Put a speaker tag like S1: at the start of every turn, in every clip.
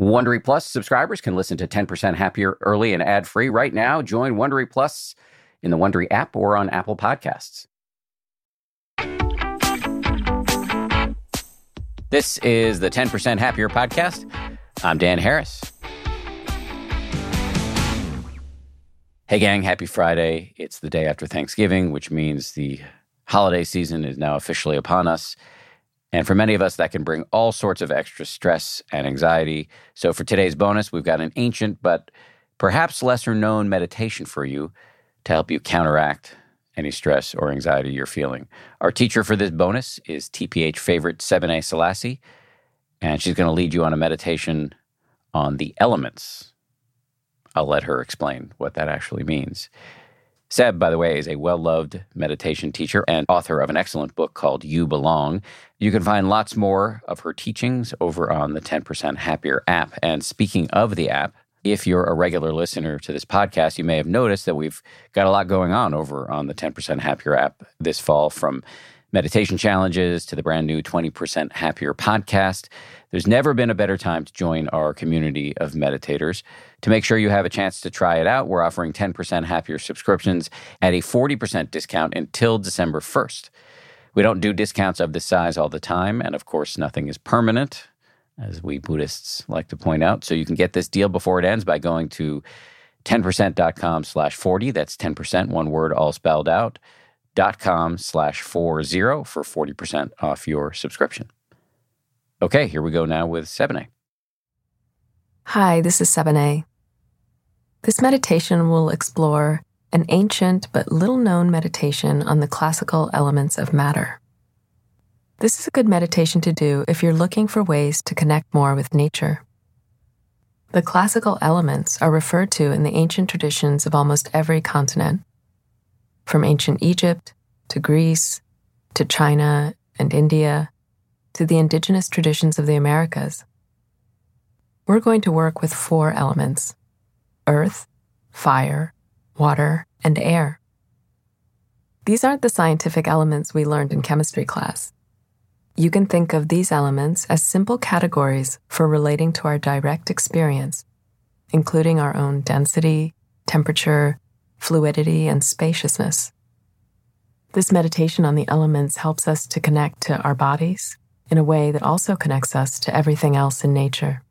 S1: Wondery Plus subscribers can listen to 10% Happier early and ad free right now. Join Wondery Plus in the Wondery app or on Apple Podcasts. This is the 10% Happier podcast. I'm Dan Harris. Hey, gang, happy Friday. It's the day after Thanksgiving, which means the holiday season is now officially upon us. And for many of us, that can bring all sorts of extra stress and anxiety. So for today's bonus, we've got an ancient but perhaps lesser known meditation for you to help you counteract any stress or anxiety you're feeling. Our teacher for this bonus is TPH favorite Sebene Selassie, and she's going to lead you on a meditation on the elements. I'll let her explain what that actually means. Seb, by the way, is a well loved meditation teacher and author of an excellent book called You Belong. You can find lots more of her teachings over on the 10% Happier app. And speaking of the app, if you're a regular listener to this podcast, you may have noticed that we've got a lot going on over on the 10% Happier app this fall from meditation challenges to the brand new 20% Happier podcast. There's never been a better time to join our community of meditators. To make sure you have a chance to try it out, we're offering 10% happier subscriptions at a 40% discount until December 1st. We don't do discounts of this size all the time, and of course, nothing is permanent, as we Buddhists like to point out. So you can get this deal before it ends by going to 10%.com slash 40. That's 10%, one word, all spelled out, dot com slash 40 for 40% off your subscription. Okay, here we go now with Sebene.
S2: Hi, this is Sebene. This meditation will explore an ancient but little known meditation on the classical elements of matter. This is a good meditation to do if you're looking for ways to connect more with nature. The classical elements are referred to in the ancient traditions of almost every continent, from ancient Egypt to Greece to China and India to the indigenous traditions of the Americas. We're going to work with four elements earth, fire, water, and air. These aren't the scientific elements we learned in chemistry class. You can think of these elements as simple categories for relating to our direct experience, including our own density, temperature, fluidity, and spaciousness. This meditation on the elements helps us to connect to our bodies, in a way that also connects us to everything else in nature.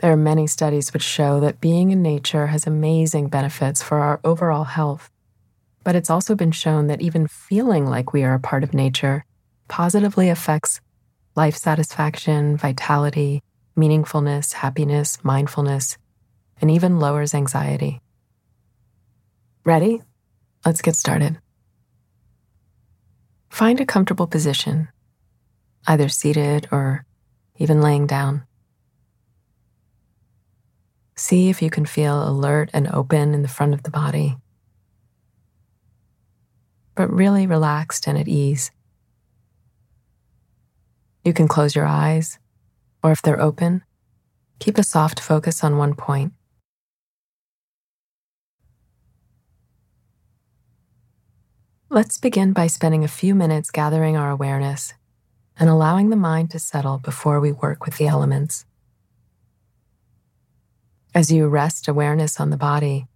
S2: There are many studies which show that being in nature has amazing benefits for our overall health, but it's also been shown that even feeling like we are a part of nature positively affects life satisfaction, vitality, meaningfulness, happiness, mindfulness, and even lowers anxiety. Ready? Let's get started. Find a comfortable position either seated or even laying down. See if you can feel alert and open in the front of the body, but really relaxed and at ease. You can close your eyes, or if they're open, keep a soft focus on one point. Let's begin by spending a few minutes gathering our awareness and allowing the mind to settle before we work with the elements. As you rest awareness on the body,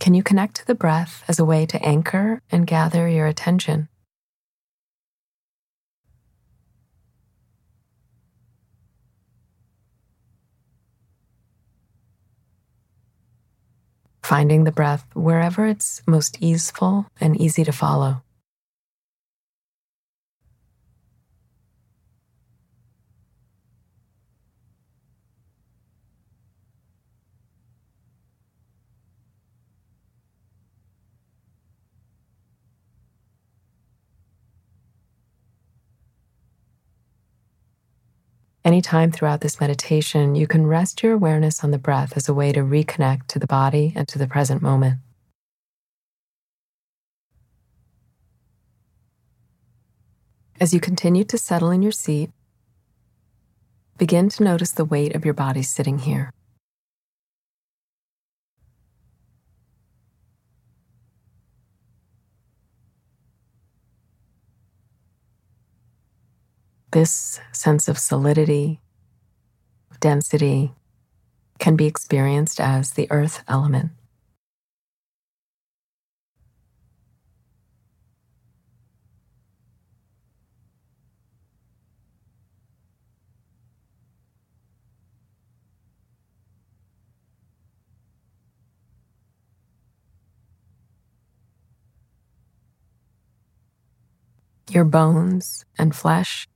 S2: can you connect to the breath as a way to anchor and gather your attention? Finding the breath wherever it's most easeful and easy to follow. Anytime throughout this meditation, you can rest your awareness on the breath as a way to reconnect to the body and to the present moment. As you continue to settle in your seat, begin to notice the weight of your body sitting here. This sense of solidity, density can be experienced as the earth element. your bones and flesh,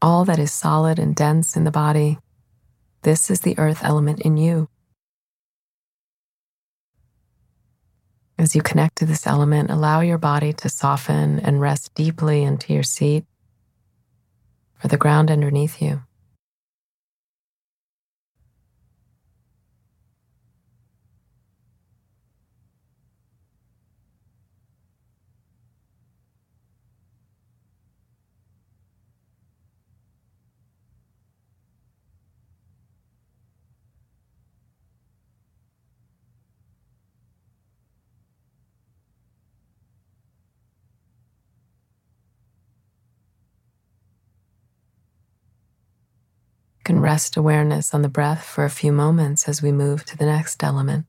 S2: all that is solid and dense in the body. This is the earth element in you. As you connect to this element, allow your body to soften and rest deeply into your seat or the ground underneath you. Can rest awareness on the breath for a few moments as we move to the next element.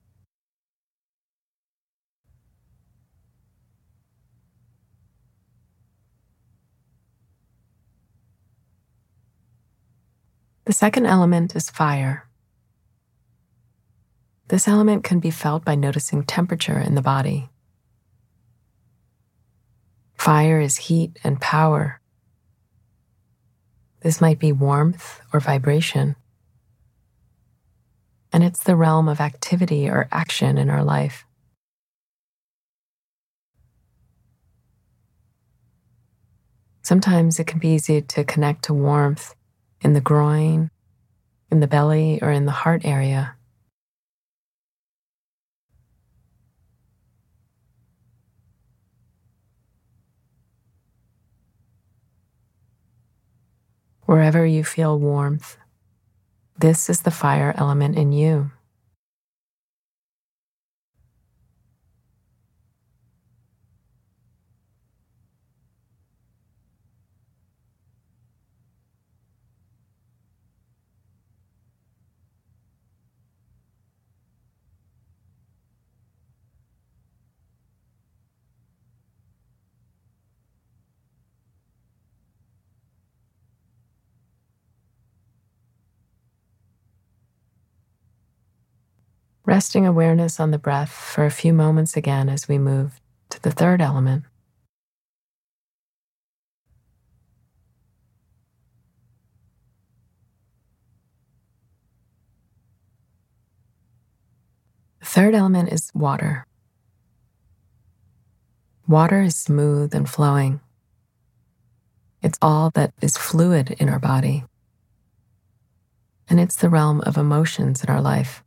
S2: The second element is fire. This element can be felt by noticing temperature in the body. Fire is heat and power, this might be warmth or vibration. And it's the realm of activity or action in our life. Sometimes it can be easy to connect to warmth in the groin, in the belly, or in the heart area. Wherever you feel warmth, this is the fire element in you. Resting awareness on the breath for a few moments again as we move to the third element. The third element is water. Water is smooth and flowing. It's all that is fluid in our body. And it's the realm of emotions in our life.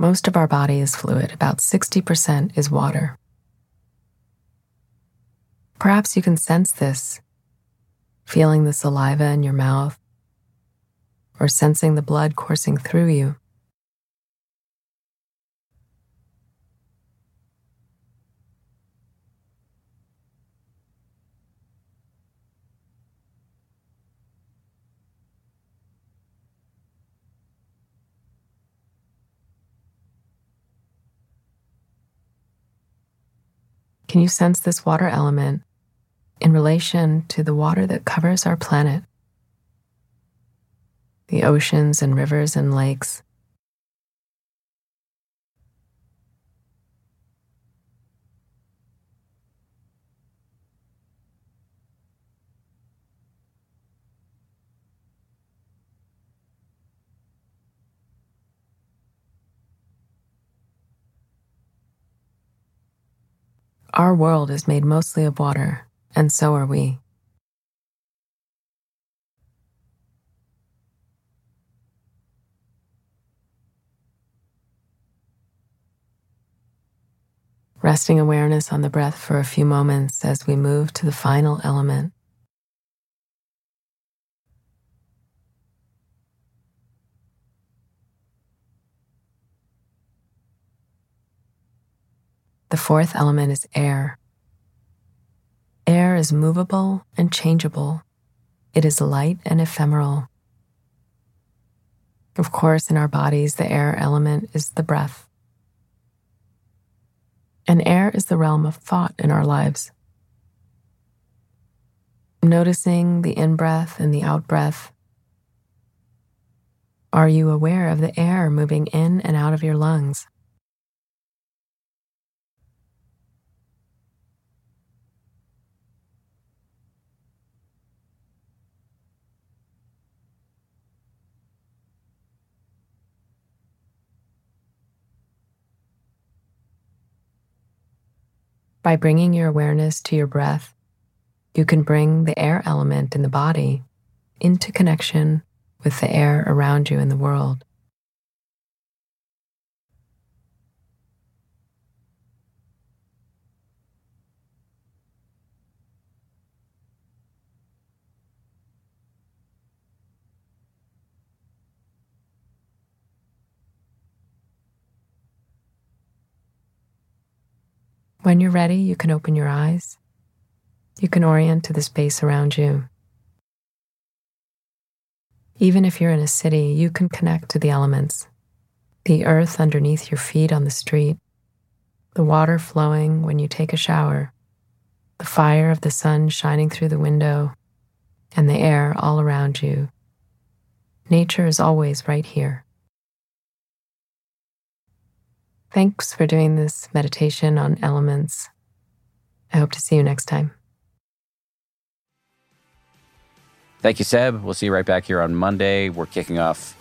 S2: Most of our body is fluid, about 60% is water. Perhaps you can sense this, feeling the saliva in your mouth, or sensing the blood coursing through you. Can you sense this water element in relation to the water that covers our planet? The oceans and rivers and lakes. Our world is made mostly of water, and so are we. Resting awareness on the breath for a few moments as we move to the final element. The fourth element is air. Air is movable and changeable. it is light and ephemeral. Of course, in our bodies, the air element is the breath. And air is the realm of thought in our lives. Noticing the in breath and the out breath. Are you aware of the air moving in and out of your lungs? By bringing your awareness to your breath, you can bring the air element in the body into connection with the air around you in the world. When you're ready, you can open your eyes. You can orient to the space around you. Even if you're in a city, you can connect to the elements the earth underneath your feet on the street, the water flowing when you take a shower, the fire of the sun shining through the window, and the air all around you. Nature is always right here. Thanks for doing this meditation on elements. I hope to see you next time.
S1: Thank you, Seb. We'll see you right back here on Monday. We're kicking off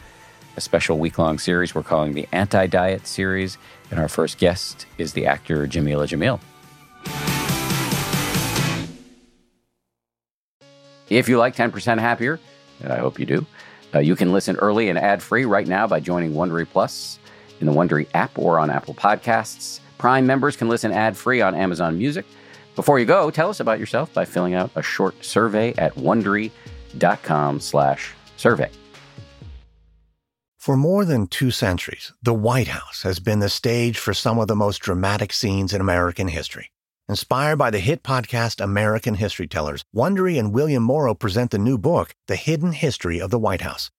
S1: a special week long series we're calling the Anti Diet Series. And our first guest is the actor Jameela Jamil. If you like 10% Happier, and I hope you do, uh, you can listen early and ad free right now by joining Wondery Plus in the Wondery app or on Apple Podcasts. Prime members can listen ad free on Amazon Music. Before you go, tell us about yourself by filling out a short survey at wondery.com/survey.
S3: For more than two centuries, the White House has been the stage for some of the most dramatic scenes in American history. Inspired by the hit podcast American History Tellers, Wondery and William Morrow present the new book, The Hidden History of the White House.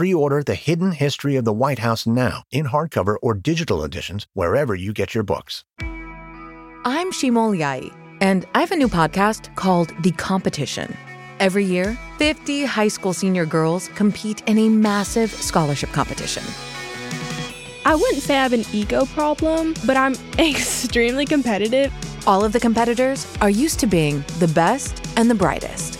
S3: Pre order The Hidden History of the White House now in hardcover or digital editions wherever you get your books.
S4: I'm Shima Oliaee, and I have a new podcast called The Competition. Every year, 50 high school senior girls compete in a massive scholarship competition.
S5: I wouldn't say I have an ego problem, but I'm extremely competitive.
S4: All of the competitors are used to being the best and the brightest,